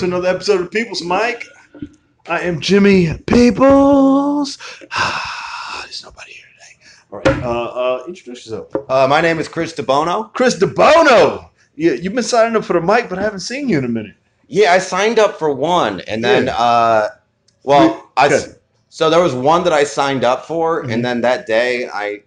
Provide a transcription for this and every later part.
To another episode of People's Mic. I am Jimmy Peoples. There's nobody here today. All right, uh, uh, introduce yourself. Uh, my name is Chris DiBono. Chris DiBono. Yeah, you've been signing up for the mic, but I haven't seen you in a minute. Yeah, I signed up for one, and then, Yeah. uh, well, I Okay. so there was one that I signed up for, Mhm. and then that day I,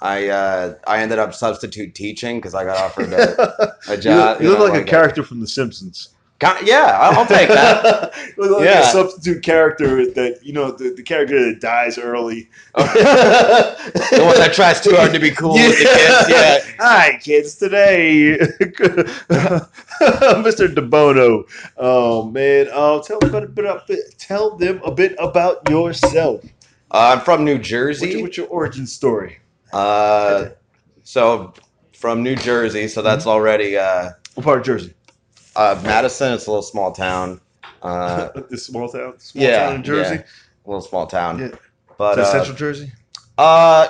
I, uh, I ended up substitute teaching because I got offered a, a you, job. you look know, like, a character from The Simpsons. Yeah, I'll, take that. like Yeah. a substitute character that you know the, the character that dies early. the one that tries too hard to be cool with the kids. Yeah. Hi, kids. Today, Mr. DiBono. Oh man, uh, tell them a bit about tell them a bit about yourself. Uh, I'm from New What's Jersey. your, what's your origin story? Uh, so from New Jersey, so that's Mm-hmm. already uh, What part of Jersey? Uh, Madison. It's a little small town. Uh, this small town, small yeah, town in Jersey. yeah. a little small town. Yeah. But uh, Central Jersey? uh,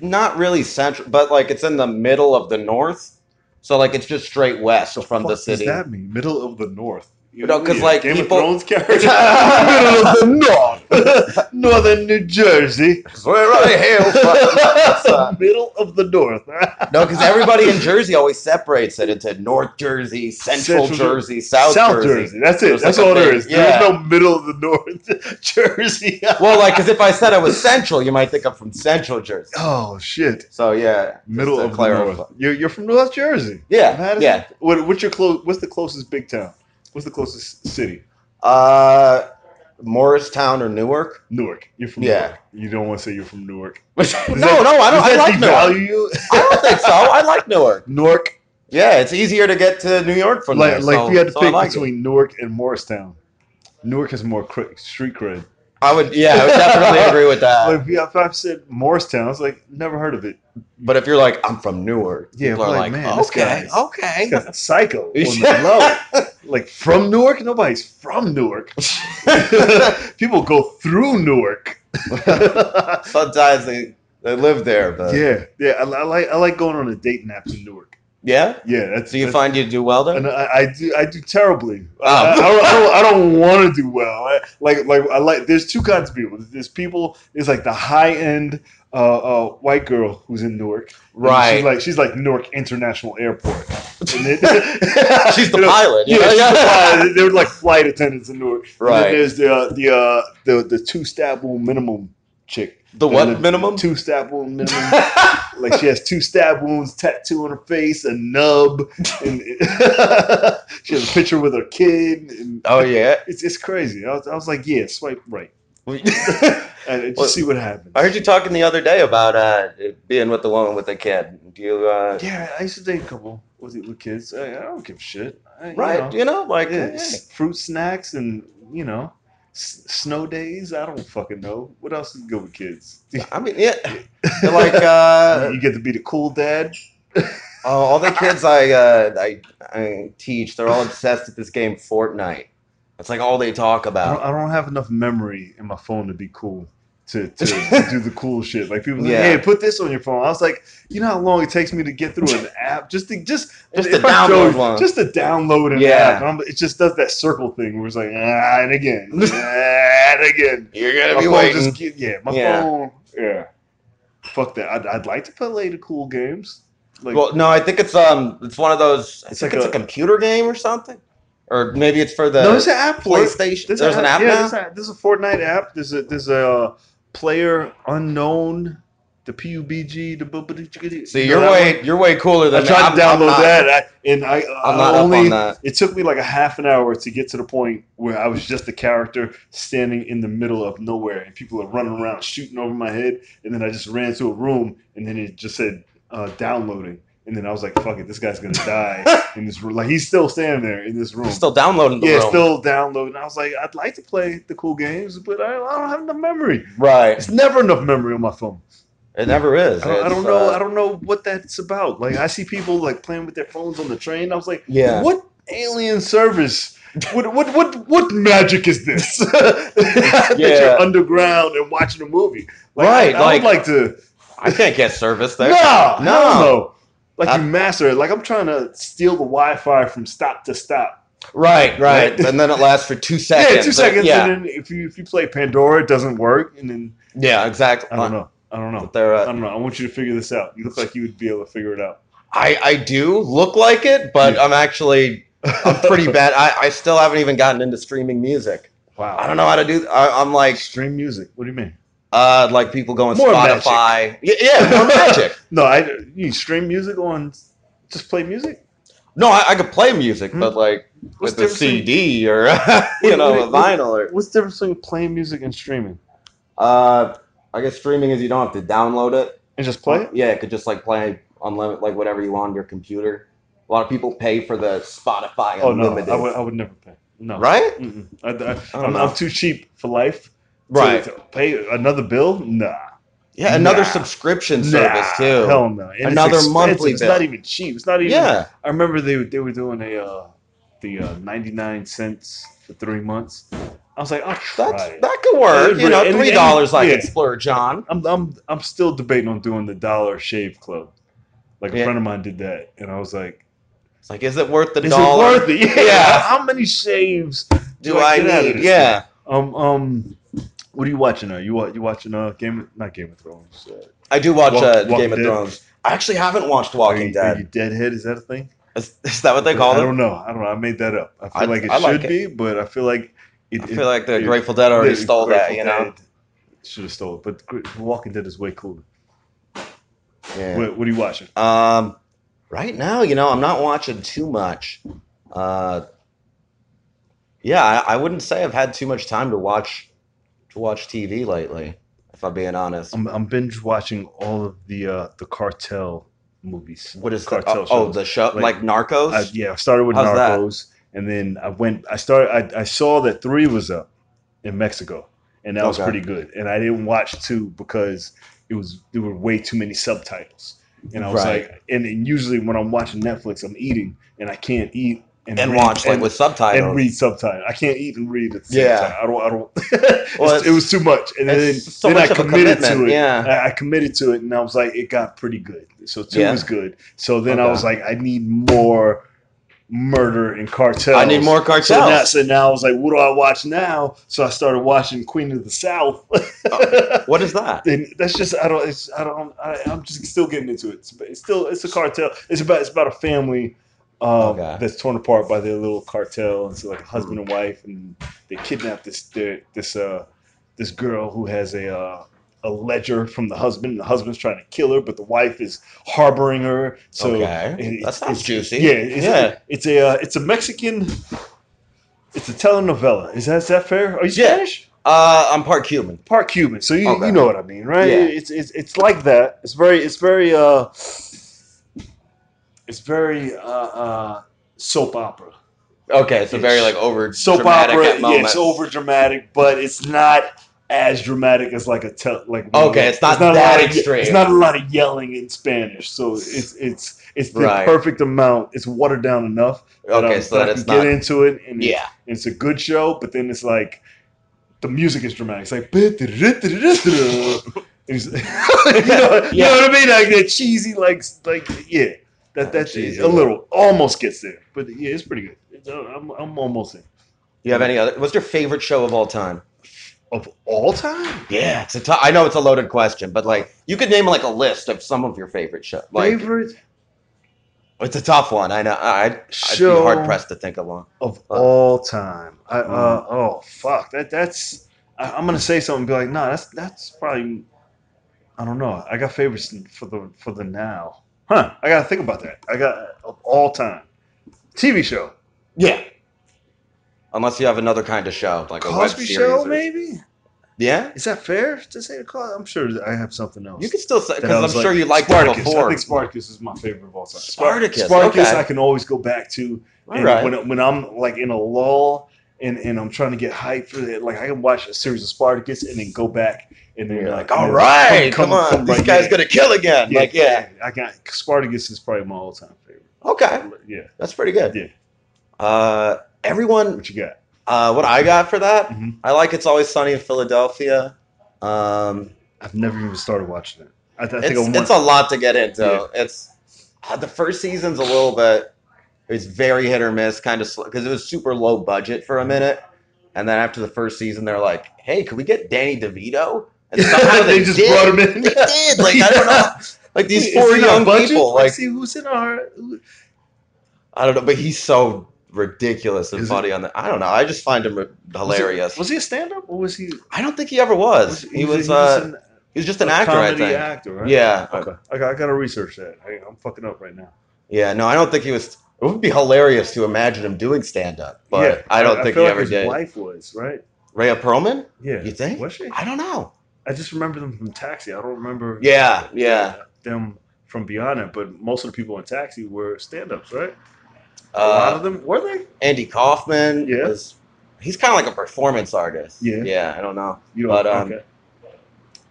not really central, but like it's in the middle of the north. So like it's just straight west from the city. Does that mean middle of the north? You No, 'cause, yeah, like, Game people- of Thrones character. middle of the north, northern New Jersey. Where I hail from. Middle of the north. no, because everybody in Jersey always separates it into North Jersey, Central, Central Jersey, South, Jersey. That's it. That's like all there is. yeah. There's no middle of the north Jersey. Well, like, because if I said I was Central, you might think I'm from Central Jersey. oh shit. So yeah, Middle of the north. You're, you're from North Jersey. yeah, Madison? yeah. What, what's your close? What's the closest big town? What's the closest city? Uh, Morristown or Newark? Newark. You're from Yeah. Newark. You don't want to say you're from Newark. no, Does no, I don't. I that like Newark. you? I don't think so. I like Newark. Newark. Yeah, it's easier to get to New York from Like, there. like so, if you had to so pick like it. between Newark and Morristown. Newark has more street cred. I would, yeah, I would definitely agree with that. Like, if, I've said Morristown, I was like, never heard of it. But if you're like, I'm from Newark, Yeah, people are like, man, okay, okay. This guy's psycho on the low. Like from Newark? Nobody's from Newark. People go through Newark. Sometimes they, they live there, but yeah. yeah. I, I like I like going on a date apps in Newark. Yeah, that's. Do you that's- find you do well there? And I, I do I do terribly. Oh. I, I don't, I don't, don't want to do well. I, like like I like. There's two kinds of people. There's people. There's like the high end uh, uh, white girl who's in Newark. Right. She's like she's like Newark International Airport. Then- She's the you know, pilot. Yeah, she's the pilot. They're like flight attendants in Newark. Right. there's the uh, the uh, the the two stab wound minimum chick. The what And minimum? Two stab wound minimum. like she has two stab wounds, tattoo on her face, a nub, and she has a picture with her kid. And oh yeah. it's it's crazy. I was, I was like, yeah, swipe right, and just Well, see what happens. I heard you talking the other day about uh, being with the woman with the kid. Do you? Uh, Yeah, I used to date a couple with with kids. I, I don't give a shit. I, you right. know. You know, like Yeah, fruit snacks and you know s- snow days. I don't fucking know what else is good with kids. I mean, yeah. Like uh, you get to be the cool dad. oh, all the kids I, uh, I I teach, they're all obsessed with this game Fortnite. That's like all they talk I don't, about. I don't have enough memory in my phone to be cool. To, to, to do the cool shit, like people, like, hey, put this on your phone. I was like, you know how long it takes me to get through an app, just to just Just to download one. just to download an Yeah. app. And I'm- it just does that circle thing where it's like, ah, and again, ah, and again. You're gonna My be waiting. just yeah, my Yeah. phone. Yeah. Fuck that. I'd, I'd like to play the cool games. Like, well, no, I think it's um, it's one of those. I It's think like it's a, a- computer game or something, or maybe it's for the no, there's an app for. PlayStation. There's, There's, an app yeah, now. There's a, there's a Fortnite app. There's a there's a uh, player unknown the PUBG, the See, you you're way you're way cooler I than me. tried I'm- to I'm download that, I, and I, I'm I not only. on that. It took me like a half an hour to get to the point where I was just a character standing in the middle of nowhere, and people are running around shooting over my head, and then I just ran to a room, and then it just said uh, downloading, and then I was like, "Fuck it, this guy's gonna die in this room." Like he's still standing there in this room. Still downloading the yeah, room. still downloading. I was like, I'd like to play the cool games, but I, I don't have enough memory. right. It's never enough memory on my phone. It never is. I don't, I don't know. uh, I don't know what that's about. Like I see people like playing with their phones on the train. I was like, Yeah. what alien service? What what what what magic is this? that Yeah. you're underground and watching a movie. Like, Right, I, I like- would like to. I can't get service there. No, No. Like I- you master it. Like I'm trying to steal the Wi-Fi from stop to stop. Right, right. Right. and then it lasts for two seconds. Yeah, two seconds, Yeah, and then if you if you play Pandora, it doesn't work, and then yeah, exactly. I don't know. I don't know. But they're, I uh, don't know. I want you to figure this out. You look like you would be able to figure it out. I, I do look like it, but Yeah. I'm actually I'm pretty bad. I, I still haven't even gotten into streaming music. Wow. I don't know how to do. I, I'm like Stream music. What do you mean? Uh like people going More Spotify. Yeah, yeah, more magic. No, I you stream music on just play music. No, I, I could play music, Hmm. but like What's with a the difference CD or you know a what- what- vinyl or What's the difference between playing music and streaming? uh I guess streaming is you don't have to download it. And just play it? Yeah, it could just like play unlimited like whatever you want on your computer. A lot of people pay for the Spotify Oh no, I would I would never pay. No. Right? I, I, don't I'm, know. I'm too cheap for life. Right. To, pay another bill? Nah. Yeah, another Nah. subscription Nah, service too. Hell no. And Another expensive. monthly It's bill. not even cheap. It's not even. Yeah. I remember they they were doing a uh, the uh, 99 cents for three months. I was like, I'll try That's it. that could work. And- You know, three dollars I yeah. could splurge on. I'm I'm I'm still debating on doing the Dollar Shave Club. Like a Yeah. friend of mine did that, and I was like, It's like, is it worth the "Is dollar? it worth it? Yeah. Yeah. How many shaves Do I get out of need? Yeah. thing? Um um. What are you watching now? You you watching uh Game not Game of Thrones? Uh, I do watch Walk- uh, Game of. Thrones. I actually haven't watched are Walking you, Are you Dead. Deadhead? Is that a thing? Is, is that what they call it? I don't know. I don't know. I made that up. I feel I- like it I like should it. be, but I feel like it, I feel like the Grateful Dead already stole that. You know. Should have stole it, but Walking Dead is way cooler. Yeah. What, what are you watching? Um, right now, you know, I'm not watching too much. Uh, yeah, I, I wouldn't say I've had too much time to watch watch TV lately. If I'm being honest. I'm, I'm binge watching all of the uh, the cartel movies. What is cartel the, oh, oh, the show Like, like, Narcos? I, yeah, I started with How's that? Narcos, and then I went. I started. I, I saw that three was up in Mexico, and that was pretty good. And I didn't watch two because it was there were way too many subtitles. And I was Right. like, and, and usually when I'm watching Netflix, I'm eating, and I can't eat and, and read- watch like and- with subtitles. and read subtitles. I can't eat and read at the same Yeah. time. I don't. I don't. Well, it was too much, and then, so then much I committed to it. yeah. I, committed to it, and I was like, it got pretty good. So two Yeah. was good. So then I was like, I need more murder and cartel. I need more So cartels. now, so now I was like, what do I watch now? So I started watching Queen of the South. Oh, what is that? And that's just I don't it's I don't I, I'm just still getting into it. It's, it's still it's a cartel. It's about it's about a family um, Okay. that's torn apart by their little cartel. And so, like a husband and wife, and they kidnap this their, this uh this girl who has a uh, a ledger from the husband. And the husband's trying to kill her, but the wife is harboring her. So Okay. it- That sounds it's- juicy. Yeah, it's, Yeah. It's a uh, it's a Mexican. It's a telenovela. Is that is that fair? Are you Yeah. Spanish? Uh, I'm part Cuban. part Cuban, so you, Okay. you know what I mean, right? Yeah. It's, it's it's like that. It's very it's very uh it's very uh, uh soap opera. Okay, so very like over Soap opera, yeah, it's over dramatic, but it's not as dramatic as like a tel like Okay, it's not a that lot of- extreme. It's not a lot of yelling in Spanish, so it's it's it's the Right. perfect amount. It's watered down enough. that Okay, I- so that that I it's can not. get into it, and Yeah. it's a good show, but then it's like the music is dramatic. It's like you, know, you know what I mean? Like that cheesy, like like yeah, that that's Cheesy. a little almost gets there, but yeah, it's pretty good. It's, uh, I'm I'm almost in. You have any other? What's your favorite show of all time? Of all time, Yeah, it's a tou- I know it's a loaded question, but like you could name like a list of some of your favorite shows. Like favorite it's a tough one. I know. I'd, I'd be hard pressed to think of one. of Uh, all time. I uh Mm-hmm. oh fuck that that's I, I'm gonna say something and be like, nah, that's that's probably I don't know. I got favorites for the for the now. Huh? I gotta think about that. I got of all time TV show, Yeah. Unless you have another kind of show, like a web Cosby series. Show, or- maybe. Yeah. Is that fair to say the Cosby? I'm sure I have something else. You can still say that because I'm sure like- you liked Spartacus. before. I think Spartacus is my favorite of all time. Spartacus, Spartacus, okay. I can always go back to. And right. when, when I'm like in a lull and, and I'm trying to get hyped for it, like I can watch a series of Spartacus and then go back and then You're like, all and then right, come, on, this right, guy's yeah. gonna kill again. like, yeah, I got Spartacus is probably my all time favorite. okay, Yeah, that's pretty good. Yeah. Uh, everyone, what you got? uh, what I got for that, Mhm. I like "It's Always Sunny in Philadelphia." Um, I've never even started watching it. I, th- I think it's, it's a lot to get into. Yeah. It's uh, the first season's a little bit. It's very hit or miss, kind of because it was super low budget for a minute, and then after the first season, they're like, "Hey, can we get Danny DeVito?" And somehow they, just did. brought him in. They did. Like I don't know. Like these four young people. Let's Like see who's in our. I don't know, but he's so ridiculous and Is funny on the. I don't know. I just find him hilarious. Was, he a stand-up or was he? I don't think he ever was. he was. just uh, an- he was just an actor. I think. actor, right? Yeah. Okay. I got, I got to research that. I, I'm fucking up right now. Yeah. No, I don't think he was. It would be hilarious to imagine him doing stand up, but yeah, I don't think feel he like ever his did. Wife was right. Rhea Perlman? Yeah. You think? Was she? I don't know. I just remember them from Taxi. I don't remember. Yeah. Yeah. Them from Beyond It, but most of the people in Taxi were stand-ups, right? a lot Uh, of them were they? Andy Kaufman Yeah. was. He's kind of like a performance artist. Yeah. Yeah. I don't know. You but, um, okay.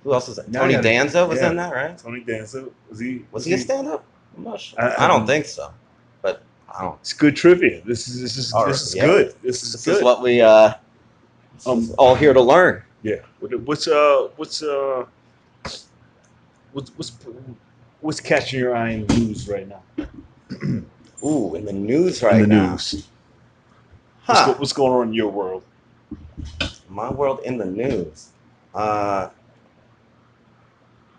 Who else was that? Now Tony I Danza was yeah. in that, right? Tony Danza was he? Was he a stand up? I'm not sure. I- I, don't think so. But It's good trivia. This is this is All this right, is yeah. good. This is This good. is what we uh Um, all here to learn. Yeah. What's uh what's uh what's what's what's catching your eye in the news right now? Ooh, in the news right in the now. news. What's, Huh. go- what's going on in your world? My world in the news. Uh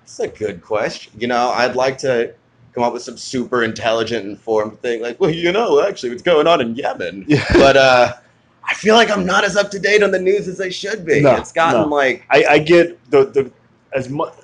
That's a good question. You know, I'd like to come up with some super intelligent, informed thing, like, well, you know, actually, what's going on in Yemen. Yeah. But uh, I feel like I'm not as up to date on the news as I should be. No, it's gotten no. like, I, I get the the as much.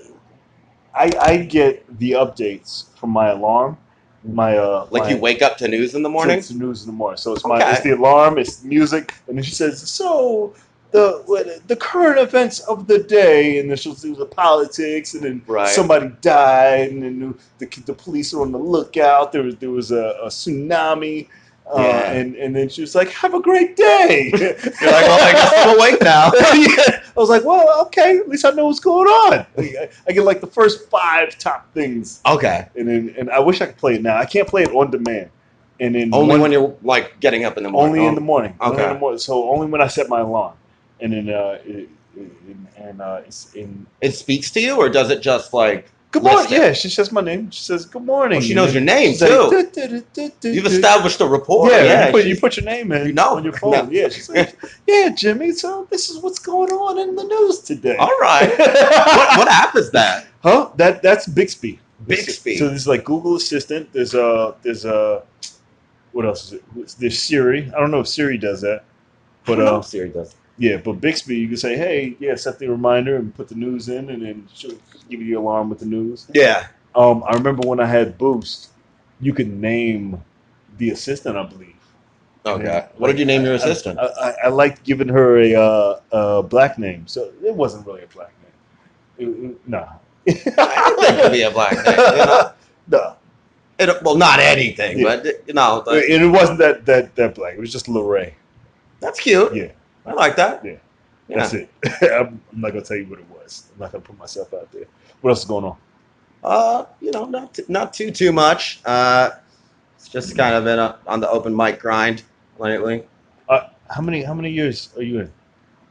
I I get the updates from my alarm. My uh like my, you wake up to news in the morning. It's news in the morning. So it's my it's the alarm, it's music, and then she says, "So the the current events of the day," and then she'll do the politics, and then Right. somebody died, and then the, the police are on the lookout. There was there was a, a tsunami. Uh, Yeah. and, and then she was like, "Have a great day." You're like, well, I guess I'm awake now. yeah. I was like, "Well, okay. At least I know what's going on." I, I get like the first five top things, Okay. and then and I wish I could play it now. I can't play it on demand, and then Only one- when you're like getting up in the morning. only in the morning. Only in Okay. the morning. So only when I set my alarm, and then uh, it, it, and uh, in. It speaks to you, or does it just like Good morning. It. Yeah, she says my name. She says good morning. Well, she knows your name She's too. "Du- du- du- du- du- You've established a rapport? Yeah, Yeah, you, put, you put your name in You know. on your phone. No. Yeah, she's like, yeah, Jimmy. So this is what's going on in the news today. All right. what, what app is that? Huh? That that's Bixby. Bixby. So there's like Google Assistant. There's a there's a what else is it? There's Siri. I don't know if Siri does that, but I don't know uh, if Siri does. Yeah, but Bixby, you can say, hey, yeah, set the reminder and put the news in, and then she'll give you the alarm with the news. Yeah. Um, I remember when I had Boost, you could name the assistant, I believe. Okay. Yeah. What did you name your assistant? I, I, I liked giving her a, uh, a black name, so it wasn't really a black name. It- it- nah. Think it could be a black name. You know? no. It, well, not anything, Yeah. but you know, the- and it wasn't that, that, that black. It was just Lorray. that's cute. Yeah. I like that. Yeah. That's it. I'm, I'm not gonna tell you what it was. I'm not gonna put myself out there. What else is going on? Uh, you know, not t- not too too much. Uh, it's just kind of been a, on the open mic grind lately. Uh, How many how many years are you in?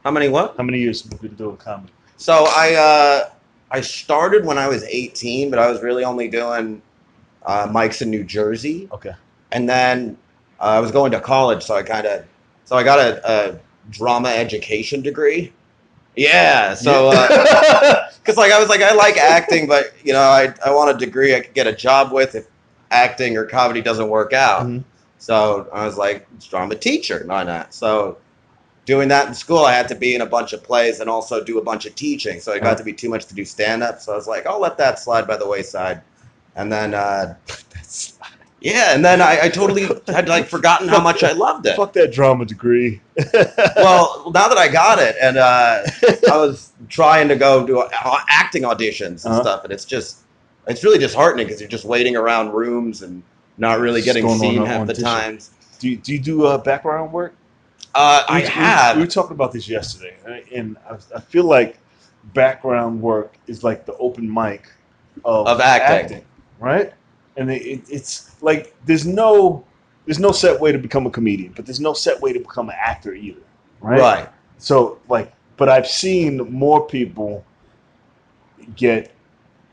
How many what? How many years have you been doing comedy? So I uh, I started when I was 18, but I was really only doing uh, mics in New Jersey, Okay. and then uh, I was going to college, so I kind of so I got a, a drama education degree. Yeah, so because like I was like I like acting, but you know I I want a degree I could get a job with if acting or comedy doesn't work out. Mhm. So I was like, drama teacher, why not? So doing that in school, I had to be in a bunch of plays and also do a bunch of teaching. So it got to be too much to do stand up. So I was like, I'll let that slide by the wayside. And then, uh, yeah, and then I, I totally had like forgotten how much I loved it. Fuck that drama degree. Well, now that I got it, and uh, I was trying to go do uh, acting auditions and Uh-huh. stuff, and it's just, it's really disheartening because you're just waiting around rooms and not really getting seen half the times. do you, do you do uh, background work? Uh, I We- we- have. We were talking about this yesterday, and- and I, I feel like background work is like the open mic of, Of acting. right? And it, it, it's like there's no there's no set way to become a comedian, but there's no set way to become an actor either, right? right. So like, but I've seen more people get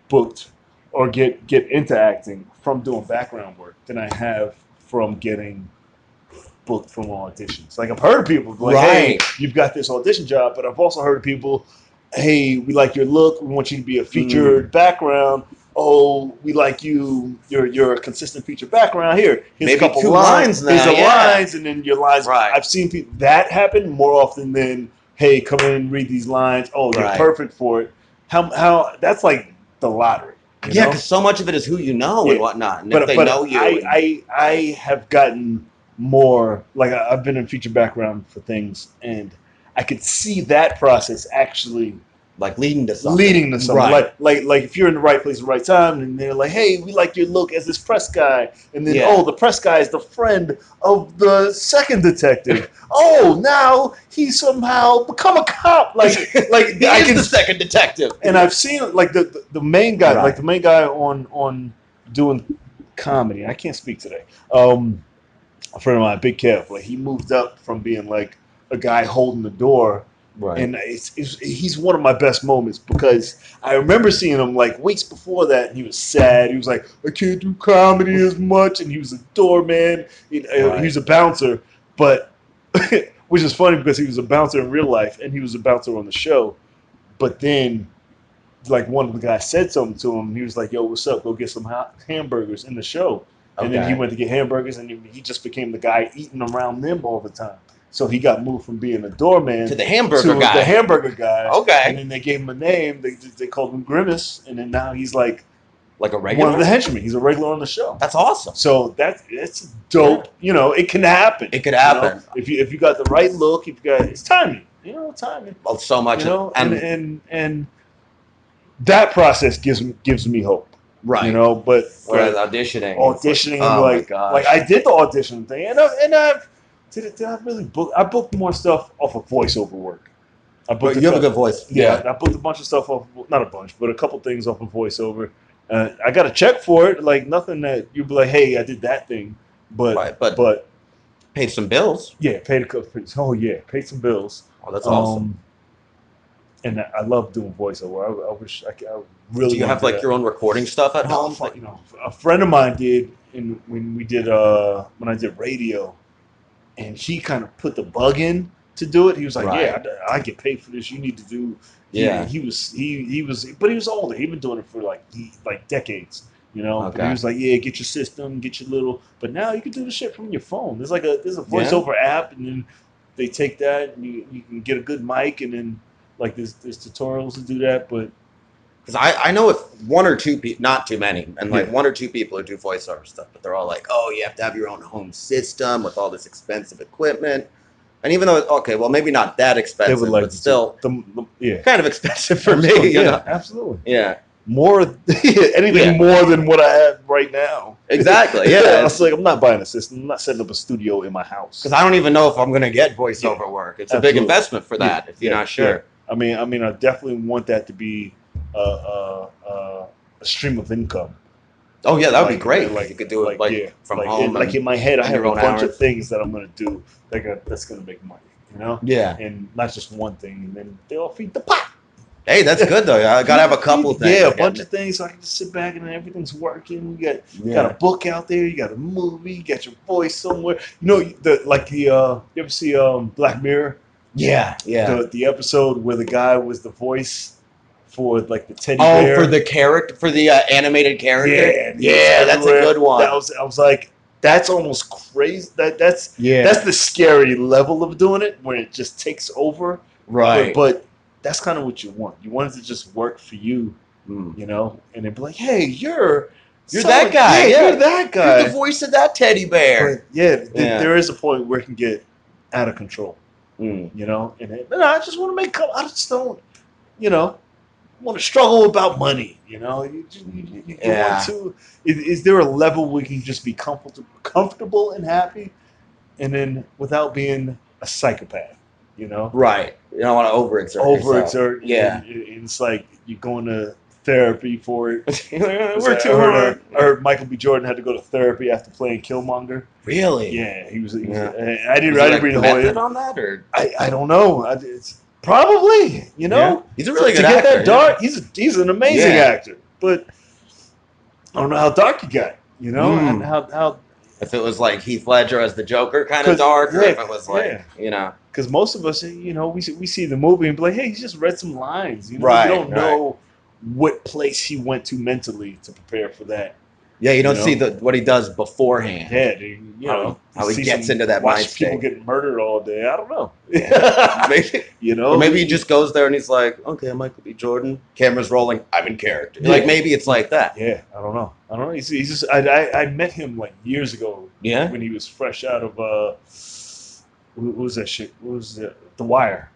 booked or get get into acting from doing background work than I have from getting booked from auditions. Like I've heard of people like, "Hey, you've got this audition job," but I've also heard of people, "Hey, we like your look. We want you to be a featured mm. background." Oh, we like you. You're you're a consistent feature background. Here, here's Maybe a couple two lines. lines now, Here's the yeah. lines, and then your lines. Right. I've seen people that happen more often than hey, come in and read these lines. Oh, you're Right. perfect for it. How how that's like the lottery. Yeah, because so much of it is who you know and whatnot, and but if they but know you, I, and- I I have gotten more like I've been in feature background for things, and I could see that process actually like leading to something. leading to something. Right. Like like like if you're in the right place at the right time, and they're like, "Hey, we like your look as this press guy," and then Yeah. oh, the press guy is the friend of the second detective. oh, now he's somehow become a cop. Like like he I is can the second detective. and I've seen like the the, the main guy, Right. like the main guy on on doing comedy. I can't speak today. Um, a friend of mine, Big Kev, like he moved up from being like a guy holding the door, right. and it's, it's, he's one of my best moments because I remember seeing him like weeks before that, and he was sad. He was like, I can't do comedy as much, and he was a doorman. He, Right. he was a bouncer, but which is funny because he was a bouncer in real life, and he was a bouncer on the show. But then, like one of the guys said something to him. He was like, "Yo, what's up? Go get some ha- hamburgers in the show." And then he went to get hamburgers, and he- he just became the guy eating around them all the time. So he got moved from being a doorman to the hamburger to guy. the hamburger guy. Okay. And then they gave him a name. They they called him Grimace, and then now he's like like a regular one of the henchmen. He's a regular on the show. That's awesome. So that's it's dope. You know, it can happen. It could you know? happen. if you if you got the right look. If you got it's timing. You know, timing. Well, so much. You know, and, and and and that process gives me gives me hope. right. You know, but Whereas auditioning, auditioning oh like like I did the audition thing, and I, and I've did it. Did I really book? I booked more stuff off of voiceover work. I booked you have a good voice. yeah, I booked a bunch of stuff off, not a bunch, but a couple things off of voiceover. Uh, I got a check for it, like nothing that you'd be like, "Hey, I did that thing," but Right, but, but paid some bills. yeah, paid a couple. Oh yeah, paid some bills. Oh, that's awesome. Um, and I I love doing voiceover. I, I wish I, could- I really. Do you have like that. your own recording stuff at No, home? fuck, you know, a friend of mine did, and when we did uh when I did radio, and he kind of put the bug in to do it. He was like, Right. "Yeah, I, I get paid for this. You need to do." he- Yeah. he, was he he was, but he was older. He'd been doing it for like he, like decades. You know, Okay. he was like, "Yeah, get your system, get your little." But now you can do the shit from your phone. There's like a there's a Yeah. voiceover app, and then they take that and you, you can get a good mic, and then like there's there's tutorials to do that. But Because I, I know if one or two people, not too many, and like Yeah. one or two people who do voiceover stuff, but they're all like, oh, you have to have your own home system with all this expensive equipment. And even though, okay, well, maybe not that expensive, like but still the, the, yeah. kind of expensive for me, Absolutely, you yeah, know? absolutely. Yeah, More anything Yeah. more than what I have right now. exactly. Yeah. I Yeah. was like, I'm not buying a system. I'm not setting up a studio in my house. Because I don't even know if I'm going to get voiceover work. It's a big investment for that Yeah, if you're yeah, not sure. I mean, I mean, I definitely want that to be a, a, a, stream of income. Oh, yeah, that would be Like- great. like- you could do it like, yeah, from like, home. in, like in my head, I have a bunch hours. of things that I'm gonna do that gonna, that's gonna make money. You know, yeah. and not just one thing, and then they all feed the pot. Hey, that's good, though. I got to have a couple things. Yeah, a bunch of things. So I can just sit back and then everything's working. You got you Yeah. got a book out there. You got a movie. You got your voice somewhere. You know, the like the uh, you ever see um Black Mirror? Yeah, yeah. The the episode where the guy was the voice for like the teddy Oh, bear. for the character, for the uh, animated character. yeah, yeah, that's a good one. That was I was like, that's almost crazy. That that's Yeah. that's the scary level of doing it when it just takes over. right. But, but that's kind of what you want. You want it to just work for you, Mm. you know, and then be like, hey, you're You're someone- that guy, Yeah, yeah. you're that guy. You're the voice of that teddy bear. But yeah, th- Yeah. there is a point where it can get out of control, Mm. you know. And it, no, I just want to make. I just don't, you know, want to struggle about money. You know, you, you, you, Yeah. want to. Is, is there a level where you can just be comfortable, comfortable and happy, and then without being a psychopath? You know, Right. You don't want to overexert. overexert. Yeah. and it- it's like you're going to therapy for it. We're too hard. Heard Michael B. Jordan had to go to therapy after playing Killmonger. Really? Yeah, he was. He was Yeah. I didn't. Was I didn't like, read the whole. on that, or I, I don't know. I, it's probably you know Yeah. he's a really good to good get actor. that dark. He's a, he's an amazing Yeah. actor, but I don't know how dark he got. You know, Mm. and how how If it was like Heath Ledger as the Joker, kind of dark, or if it was like, yeah. you know, because most of us, you know, we see- we see the movie and be like, hey, he just read some lines. You know, Right, we don't right. know what place he went to mentally to prepare for that. Yeah, you don't You know? see the what he does beforehand. Yeah, dude, you How- know, how he gets some- into that watch mind people state. get murdered all day. I don't know. maybe, you know, or maybe he just goes there and he's like, okay, i Michael B. Jordan, camera's rolling, I'm in character. Yeah. Like maybe it's like that. Yeah, I don't know. I don't know. He's, he's just. I, I I met him like years ago Yeah. when he was fresh out of uh, what was that shit? What was the The Wire?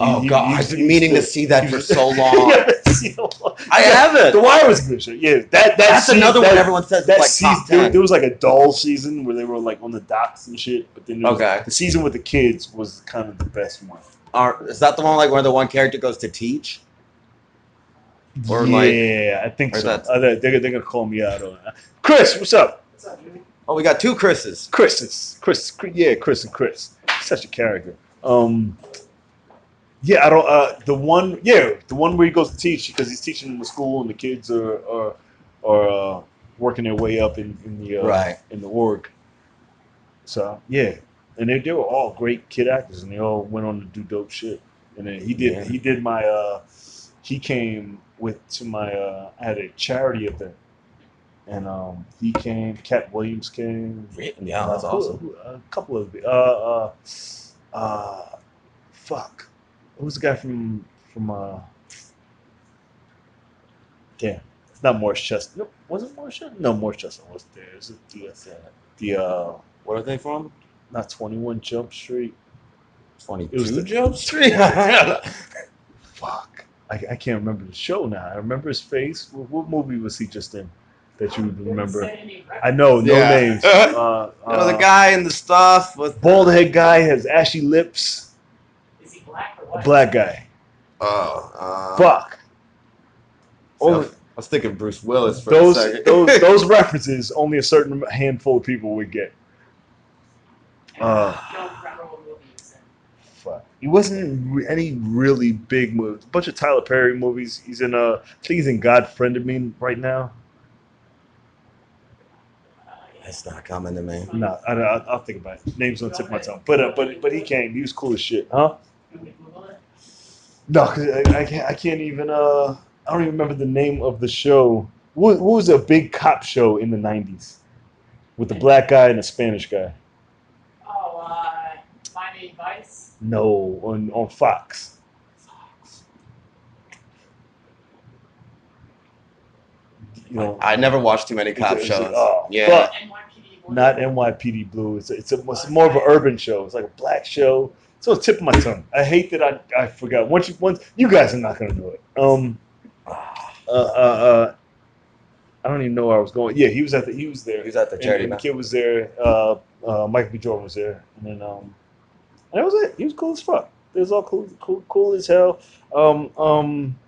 Oh he- god, he I've been meaning to see that for so long. You haven't seen it? I haven't. The Wire was a good show. Yeah, that that That's season- another that, one everyone says that like season, top there, ten. there was like a dull season where they were like on the docks and shit. But then there was- Okay. the season with the kids was kind of the best one. Are, is that the one like where the one character goes to teach? Or, yeah, like- I think or so. that's- Uh, they're, they're gonna call me out on that. Chris, what's up? Oh, we got two Chris's. Chris is Chris. Chris- Yeah, Chris and Chris. Such a character. Um, yeah, I don't. Uh, the one, yeah, the one where he goes to teach because he's teaching in the school and the kids are are, are uh, working their way up in, in the uh, Right. in the org. So yeah, and they, they were all great kid actors, and they all went on to do dope shit. And then he did Yeah. he did my uh, he came with to my uh, I had a charity event, and um, he came. Katt Williams came. Yeah, that's Uh, who- awesome. who- a couple of uh uh uh fuck. Who's the guy from from uh Damn. It's not Morris Chestnut. No, was it Morris Chestnut? No, Morris Chestnut was there. Is it the uh, the uh Where are they from? not twenty one Jump Street? Twenty It was the- Jump Street. Fuck. I, I can't remember the show now. I remember his face. What, what movie was he just in that you would remember? I know, no Yeah. names. Uh, oh, the uh, guy in the stuff with bald head guy has ashy lips. Black A black guy. oh, uh, Fuck. so- I was thinking Bruce Willis for those a second. those those references only a certain handful of people would get. Uh, I don't remember what movie he was in. fuck. He wasn't in re- any really big movies. A bunch of Tyler Perry movies. He's in uh, I think he's in God Friended Me right now. It's not coming to me. No, I, I, I'll think about it. Names on the tip of my tongue. But uh, but but he came. He was cool as shit, huh? You want me to Google it? No, 'cause I, I can't. I can't even. Uh, I don't even remember the name of the show. What, what was a big cop show in the '90s with the black guy and the Spanish guy? Oh, uh, Miami Vice. No, on on Fox. Fox. You know, I never watched too many cop It's- shows. it's- oh, yeah. fuck. NYPD. Blue. not NYPD Blue. It's a, it's, a, it's more of an urban show. It's like a black show. So it's tip of my tongue. I hate that I, I forgot. Once you once you guys are not gonna do it. Um, uh, uh, uh, I don't even know where I was going. Yeah, he was at the he was there. He was at the charity and the kid was there. Uh, uh, Michael B. Jordan was there, and then um, and that was it. He was cool as fuck. It was all cool, cool, cool as hell. Um, um,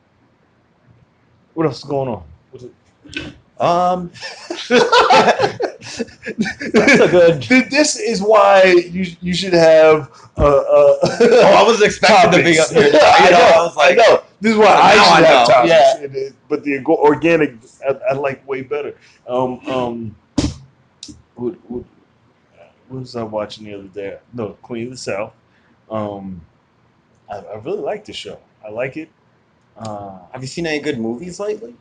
what else is going on? What's it? Um, That's a good. This is why you you should have. Uh, uh, oh, I was expecting to be up here. You know, I know. I was like, I know. This is why I Now should I have topics. Yeah. It is- but the organic, I, I like way better. Um, um, what, what, what was I watching the other day? No, Queen of the South. Um, I, I really like the show. I like it. Uh, have you seen any good movies lately?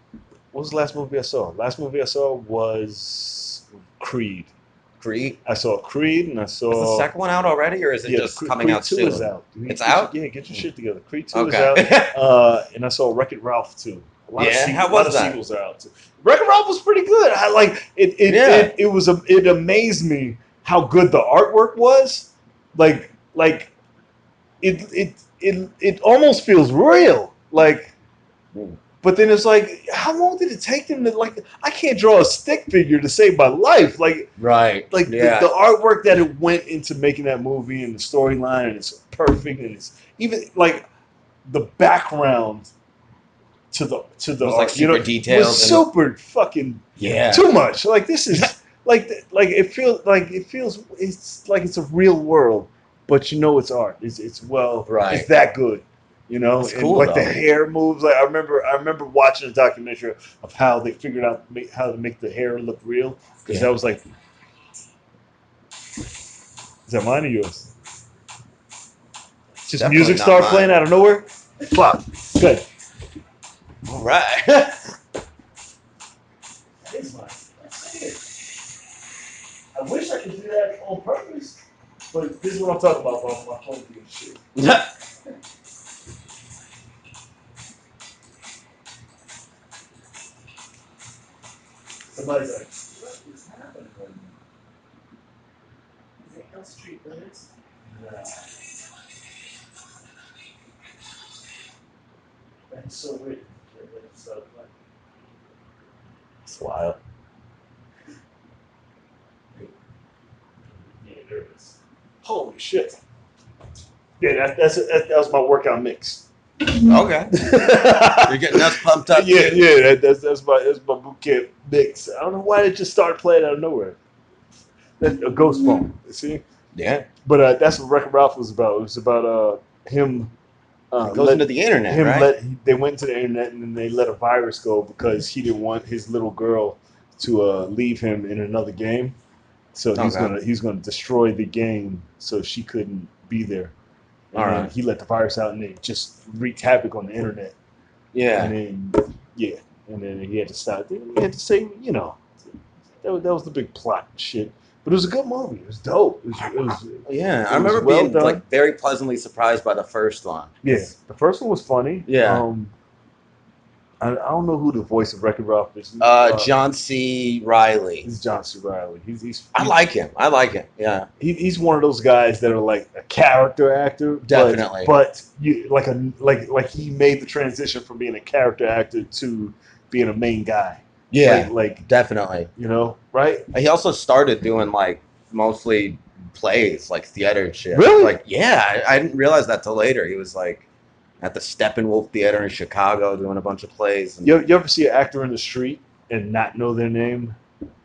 What was the last movie I saw? Last movie I saw was Creed. Creed. I saw Creed, and I saw Is the second one out already, or is it yeah, just Creed, coming Creed out 2 soon? Is out. It's out? your- yeah, get your shit together. Creed Two is out. Uh, and I saw Wreck It Ralph too. A lot Yeah, of sequels, how a lot was of sequels are out too. Wreck It Ralph was pretty good. I like it. It Yeah. it, it was a, it amazed me how good the artwork was. Like like it it it it almost feels real. Like. Hmm. But then it's like, how long did it take them to like? I can't draw a stick figure to save my life. Like, right. like yeah. the, the artwork that it went into making that movie and the storyline and it's perfect and it's even like the background to the to the It was, like, art, you know, super detailed was super fucking yeah. too much. Like this is like like it feels like it feels it's like it's a real world, but you know it's art. It's it's well Right. It's that good. You know, That's and cool, like the hair moves. Like I remember, I remember watching a documentary of how they figured out how to make the hair look real because Yeah. that was like, is that mine or yours? Just Definitely music not start mine. playing out of nowhere. Fuck. Good. All right. That is mine. I wish I could do that on purpose, but this is what I'm talking about. About my phone being shit. like, what is happening right now? Is it Hill Street Blues? Nah. That's so weird. So, like, It's wild. yeah, there. Holy shit. Yeah, that, that's that, that was my workout mix. Okay. You're getting us pumped up. yeah, too. yeah, that, that's that's my that's my boot camp mix. I don't know why it just started playing out of nowhere. That, a ghost phone, see. Yeah. But uh, that's what Wreck-It Ralph was about. It was about uh, him. Uh, goes let- into the internet, him right? let they went to the internet and then they let a virus go because he didn't want his little girl to uh, leave him in another game. So he's Okay. gonna he's gonna destroy the game so she couldn't be there. And All then right. He let the virus out and it just wreaked havoc on the internet. yeah. And then yeah, and then he had to stop. He had to say you know that was, that was the big plot and shit. But it was a good movie. It was dope. It was, it was Yeah, It I remember well being done. like very pleasantly surprised by the first one. Yeah, the first one was funny. Yeah. Um, I, I don't know who the voice of Wreck-It Ralph is. Uh, John C. Reilly. He's John C. Reilly. He's he's I like him. I like him. Yeah. he, he's one of those guys that are like a character actor. but- Definitely. But, you like a like like he made the transition from being a character actor to being a main guy. Yeah. Like, like Definitely. you know, right? He also started doing like mostly plays, like theater and shit. Really? Like, yeah, I, I didn't realize that till later. He was like at the Steppenwolf Theater in Chicago doing a bunch of plays. And, You, you ever see an actor in the street and not know their name?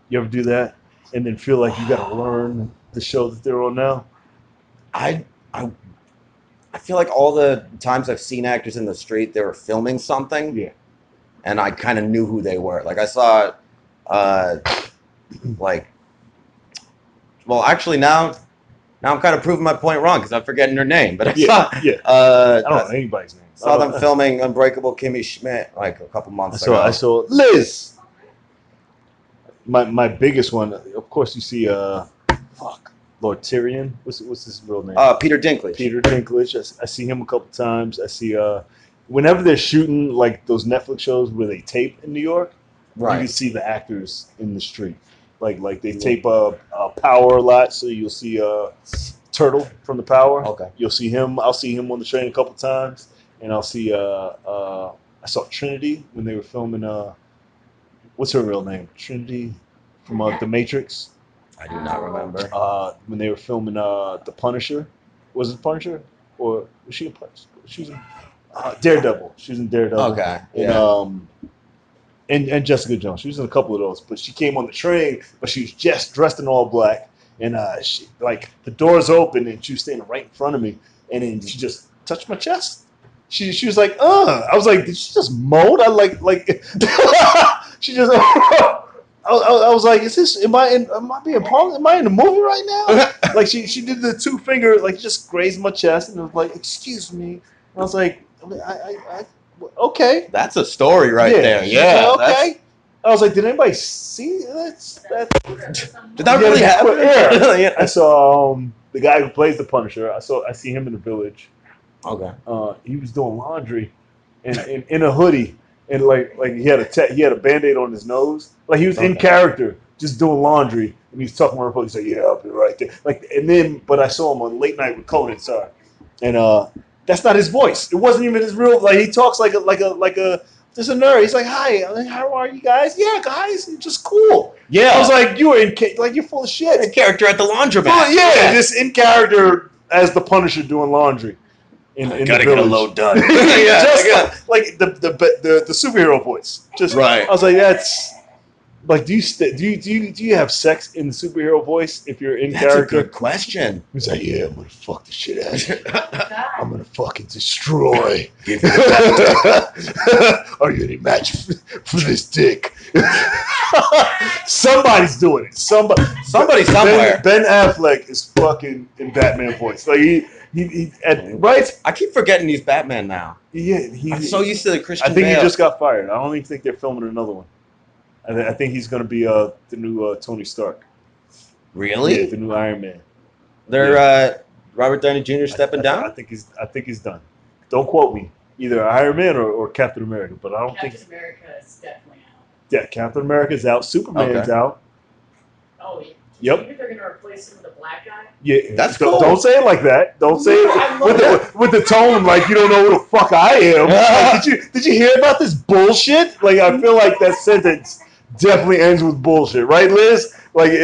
You ever do that? And then feel like you got to learn the show that they're on now? I, I, I feel like all the times I've seen actors in the street, they were filming something. Yeah. And I kind of knew who they were. Like I saw, uh, like, well, actually now, now I'm kind of proving my point wrong because I'm forgetting her name. But I Yeah, saw, yeah. uh, I don't know anybody's name. saw I them filming Unbreakable Kimmy Schmidt like a couple I months saw, ago. I saw Liz. My my biggest one, of course, you see. Uh, fuck, Lord Tyrion. What's what's his real name? uh, Peter Dinklage. Peter Dinklage. I see him a couple times. I see. Uh, whenever they're shooting like those Netflix shows where they tape in New York, right. you can see the actors in the street. Like like they tape a, uh, Power a lot, so you'll see a Turtle from the Power. Okay. You'll see him. I'll see him on the train a couple times, and I'll see. Uh, uh, I saw Trinity when they were filming. Uh, what's her real name? Trinity from uh, The Matrix. I do not remember. Uh, when they were filming uh, The Punisher. Was it Punisher or was she a Punisher? She was in uh, Daredevil. She was in Daredevil. Okay. And, Yeah. um, and and Jessica Jones. She was in a couple of those, but she came on the train, but she was just dressed in all black, and uh, she like the doors open, and she was standing right in front of me, and then she just touched my chest. She she was like, uh, I was like, did she just moan? I like like, she just. I, I, I was like, "Is this? Am I in? Am I being part? Am I in the movie right now?" like she she did the two finger, like just grazed my chest, and was like, "Excuse me." And I was like, I, I, I okay, That's a story right Yeah. there. Yeah. okay. I was like, did anybody see that's that? Did that really happen? yeah. yeah. I saw um, the guy who plays the Punisher. I saw I see him in the village. Okay. Uh, he was doing laundry, and in, in a hoodie, and like like he had a te- he had a band aid on his nose. Like he was in character, just doing laundry, and he was talking to phone. He's like, "Yeah, I'll be right there." Like, and then but I saw him on Late Night with Conan, sorry, and uh, that's not his voice. It wasn't even his real. Like he talks like a like a like a. Just a nerd. He's like, "Hi, like, how are you guys? Yeah, guys, I'm just cool." Yeah. I was like, "You were in, like you're full of shit." a character at the laundromat. Well, yeah, just in character as the Punisher doing laundry. In, in Gotta the get a load done. yeah, just yeah. like, like the, the the the superhero voice. Just Right. I was like, that's like, do you st- do you do you do you have sex in the superhero voice if you're in That's a good question. He's like, yeah, I'm gonna fuck the shit out of you. I'm gonna fucking destroy. Give me the Are you any match for, for this dick? Somebody's doing it. Somebody, Somebody Ben- somewhere. Ben, Affleck is fucking in Batman voice. Like he, he, he at, right? I keep forgetting he's Batman now. Yeah, he. I'm so used to the Christian I think Bale. he just got fired. I don't even think they're filming another one. I, I think he's going to be uh, the new uh, Tony Stark. really? Yeah, the new Iron Man. They're uh, Robert Downey Jr. stepping I, I, I down. think he's. I think he's done. Don't quote me. Either Iron Man or, or Captain America, but I don't Captain think. Captain America is definitely out. Yeah, Captain America's out. Superman's Okay. out. Oh, yeah. Yep. You think they're gonna replace him with a black guy? Yeah, That's don't, cool. don't say it like that. Don't say I it love with the, with the tone like you don't know who the fuck I am. Like, did you did you hear about this bullshit? Like I feel like that sentence definitely ends with bullshit, right, Liz? Like,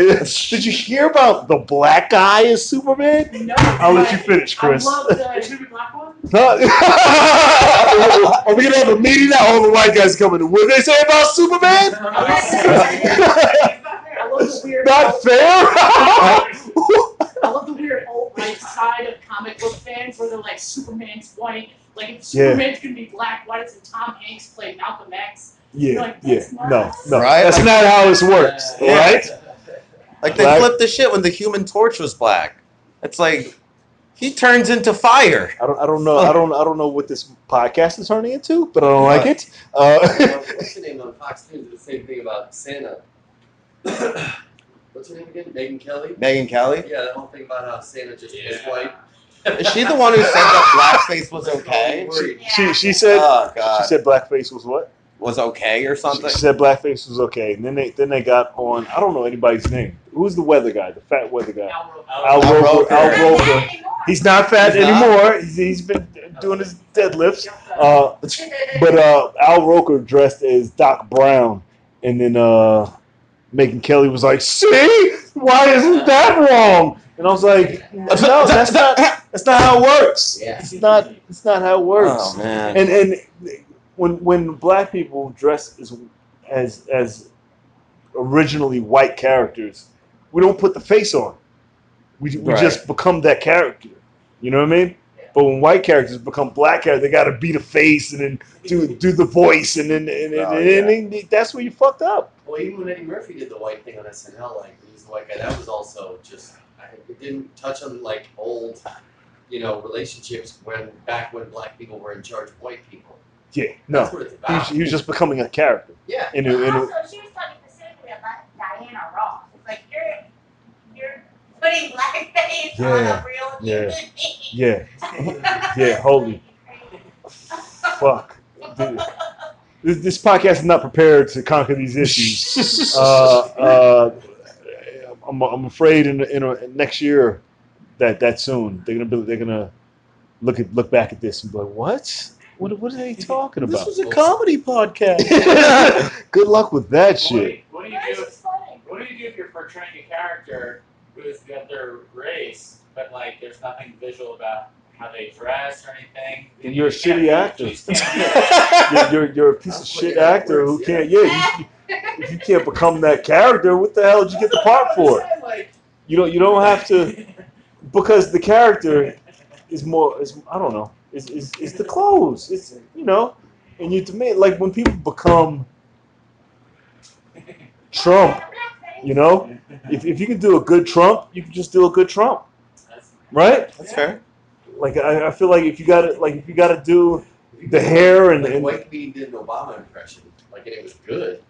did you hear about the black guy as Superman? No. I'll let you finish, Chris. I love the. Black one? Are we gonna have a meeting now? All the white guys coming. What did they say about Superman? I love the weird. Not fair. I love the weird alt right side of comic book fans where they're like Superman's white. Like if Yeah. Superman's gonna be black, why doesn't Tom Hanks play Malcolm X? Yeah, Like, yeah. that's No, not- no. Right? That's not how this works. Yeah. right. Like they Black- flipped the shit when the Human Torch was black. It's like he turns into fire. I don't, I don't know. I don't. I don't know what this podcast is turning into, but I don't like it. Uh, What's her name on Fox News? did The same thing about Santa. What's her name again? Megyn Kelly. Megyn Kelly. Yeah, that whole thing about how Santa just is white. Is she the one who said that blackface was okay? Worried. she she said Oh god. she said blackface was what? Was okay or something. she said blackface was okay, and then they then they got on. I don't know anybody's name. Who's the weather guy? The fat weather guy. Al Roker. Al Al Roker. Roker. Al Roker. He's not fat He's not? anymore. He's, he's been doing his deadlifts. Uh, but uh, Al Roker dressed as Doc Brown, and then uh, Megyn Kelly was like, "See, why isn't that wrong?" And I was like, "No, that's not that's not how it works. Yeah. It's not it's not how it works." Oh man. And and when when black people dress as as as originally white characters, we don't put the face on. We we Right. just become that character. You know what I mean? But when white characters become black characters, they got to beat a face and then do do the voice, and then and, and, Oh, and then that's where you fucked up. Well, even when Eddie Murphy did the white thing on SNL, like he's the white guy, that was also just I, it didn't touch on like old, you know, relationships when back when black people were in charge of white people. Yeah, That's no, what it's he about. was, he just becoming a character. yeah. In a, in a, also, she was talking specifically about Diana Ross. It's like you're you're putting blackface on a real yeah, human being. yeah, yeah, holy fuck. Dude. This, this podcast is not prepared to conquer these issues. uh, uh, I'm, I'm afraid in, in, a, next year that that soon they're gonna be they're gonna look at look back at this and be like, what? What, what are they talking about? This about? was a comedy podcast. Good luck with that What do, shit. you, what do you do? just funny. What do you do if you're portraying a character who is the other race, but like there's nothing visual about how they dress or anything? And you're a You can't- shitty actor. You're, you're, you're a piece of shit actor who can't. Yeah, you, if you can't become that character, what the hell did you get the part for? Like, You don't. You don't have to because the character is more. Is I don't know. Is is, is the clothes? It's you know, and you demand like when people become Trump. You know, if if you can do a good Trump, you can just do a good Trump, right? That's fair. Like I, I feel like if you got to like if you got to do the hair and, like and White Bee did an Obama impression, like and it was good.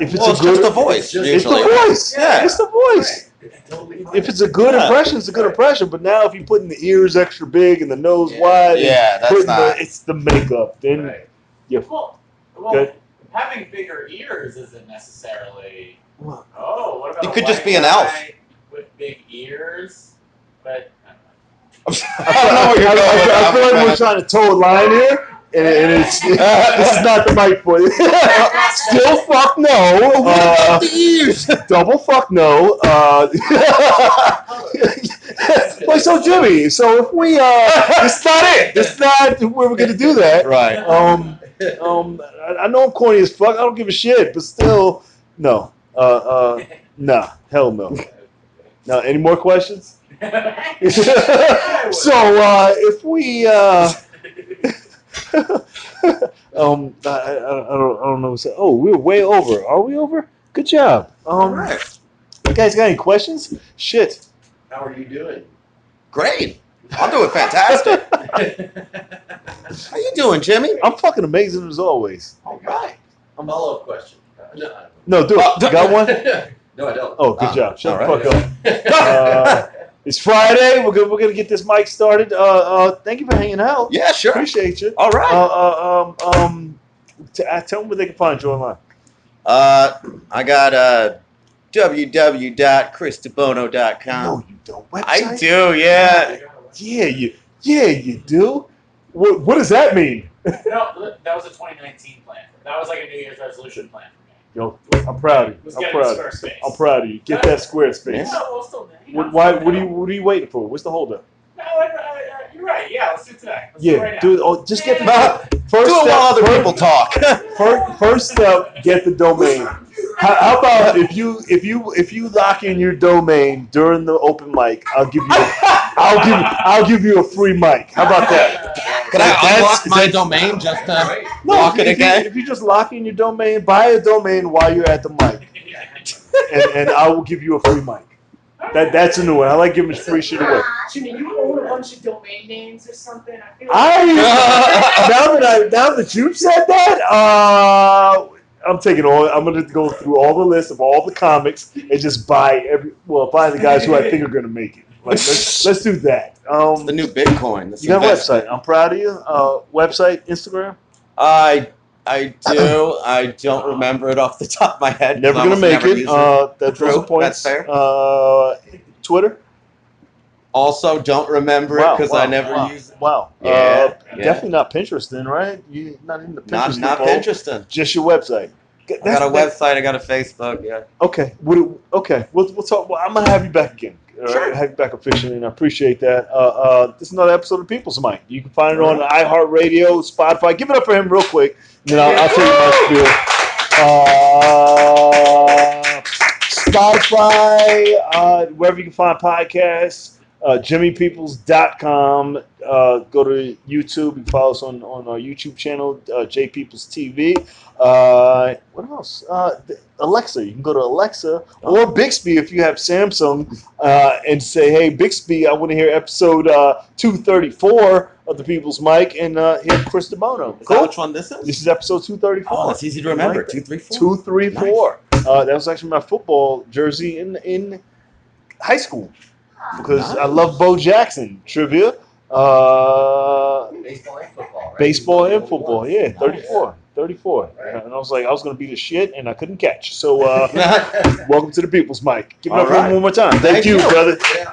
If it's well, a it's good, just the voice. It's it's the voice. Yeah. it's the voice. Totally If it's a good Yeah. impression, it's a good impression. But now, if you put in the ears extra big and the nose Yeah. wide, Yeah, that's not. the, it's the makeup. Then Right. Yeah. Well, well having bigger ears isn't necessarily. Well, Oh, what about You a could just white be an elf. with big ears? But I don't know what you're I, going I- with. I feel like we're trying to toe a line here, and, and it's this is not the mic for you. Still, fuck no. Uh, double fuck no. Uh, like so, Jimmy. So if we, uh, it's not it. It's not where we're gonna do that. Right. Um, um, I, I know I'm corny as fuck. I don't give a shit, but still, no. Uh, uh, nah, hell no. Now, any more questions? so, uh, if we, uh, um, I, I, I don't, I don't know. What to say. Oh, we're way over. Are we over? Good job. Um, All right. you guys got any questions? Shit. How are you doing? Great. I'm doing fantastic. How you doing, Jimmy? I'm fucking amazing as always. All right. I'm follow up question. Uh, no, I No, do it. You got one? don't. no, I don't. Oh, good Ah, job. Shut the right. fuck up. Uh, it's Friday. We're gonna, we're gonna get this mic started. Uh, uh, thank you for hanging out. Yeah, sure. Appreciate you. All right. Uh, uh, um, um, t- uh, tell them where they can find you online. Uh, I got uh, www.chrisdibono.com. No, you don't. Website? I do, yeah. Yeah, you. Yeah, you do. What What does that mean? no, that was a 2019 plan. That was like a New Year's resolution plan for me. Yo, I'm proud of you. Was I'm getting proud. Of you. I'm proud of you. Get that Squarespace. Yeah. No, well, still, you What, why? What are you you. What are you waiting for? What's the holdup? No, I, I, I, you're right. Yeah, let's do it today. Let's do it Yeah, right now. do it. Oh, just get the Yeah. first Do it step. while other first- people talk. First, first step, get the domain. How, how about if you if you if you lock in your domain during the open mic, I'll give you I'll give I'll give you a free mic. How about that? Can I That's- unlock my that's- domain just to No, lock it if you, if you just lock in your domain, buy a domain while you're at the mic, and, and I will give you a free mic. That that's a new one. I like giving free shit away. Jimmy, you own a bunch of domain names or something? I feel I now that I now that you've said that, uh, I'm taking all. I'm gonna go through all the list of all the comics and just buy every. Well, buy the guys who I think are gonna make it. Like, let's let's do that. Um, the new Bitcoin. This you got a website. I'm proud of you. Uh, website, Instagram. I I do. I don't remember it off the top of my head. Never gonna make never it. Uh, that's True, points. that's fair. Uh, Twitter. Also, don't remember Wow, it because wow, I never wow, use it. Wow. Yeah, uh, yeah. Definitely not Pinterest then, right? You not in the Pinterest. Not not. Pinterest. Just your website. I got a website. I got a Facebook. Yeah. Okay. What, okay. We'll, we'll talk. Well, I'm gonna have you back again. All right? Sure. Have you back officially, and I appreciate that. Uh, uh, this is another episode of People's Mic. You can find it on iHeartRadio, Spotify. Give it up for him real quick, and then I'll, I'll tell you my spiel. Uh, Spotify, uh, wherever you can find podcasts. Uh, JimmyPeoples.com. Uh, go to YouTube. and follow us on, on our YouTube channel, uh, J Peoples TV. Uh, what else? Uh, Alexa. You can go to Alexa or Bixby if you have Samsung uh, and say, hey, Bixby, I want to hear episode uh, 234 of the People's Mic and uh, hear Chris DiBono. Is Cool? that which one this is? This is episode 234. Oh, it's easy to remember. Like that. Two, three, four. Two, three, four. Uh, that was actually my football jersey in in high school because I love Bo Jackson trivia. Uh, Baseball and football, right? baseball and football, ones. yeah, Nice. 34. 34. Right. And I was like, I was going to be the shit, and I couldn't catch. So, uh, welcome to the People's Mic. Give it All up for him right. one more time. Thank, Thank you, you. brother. Yeah.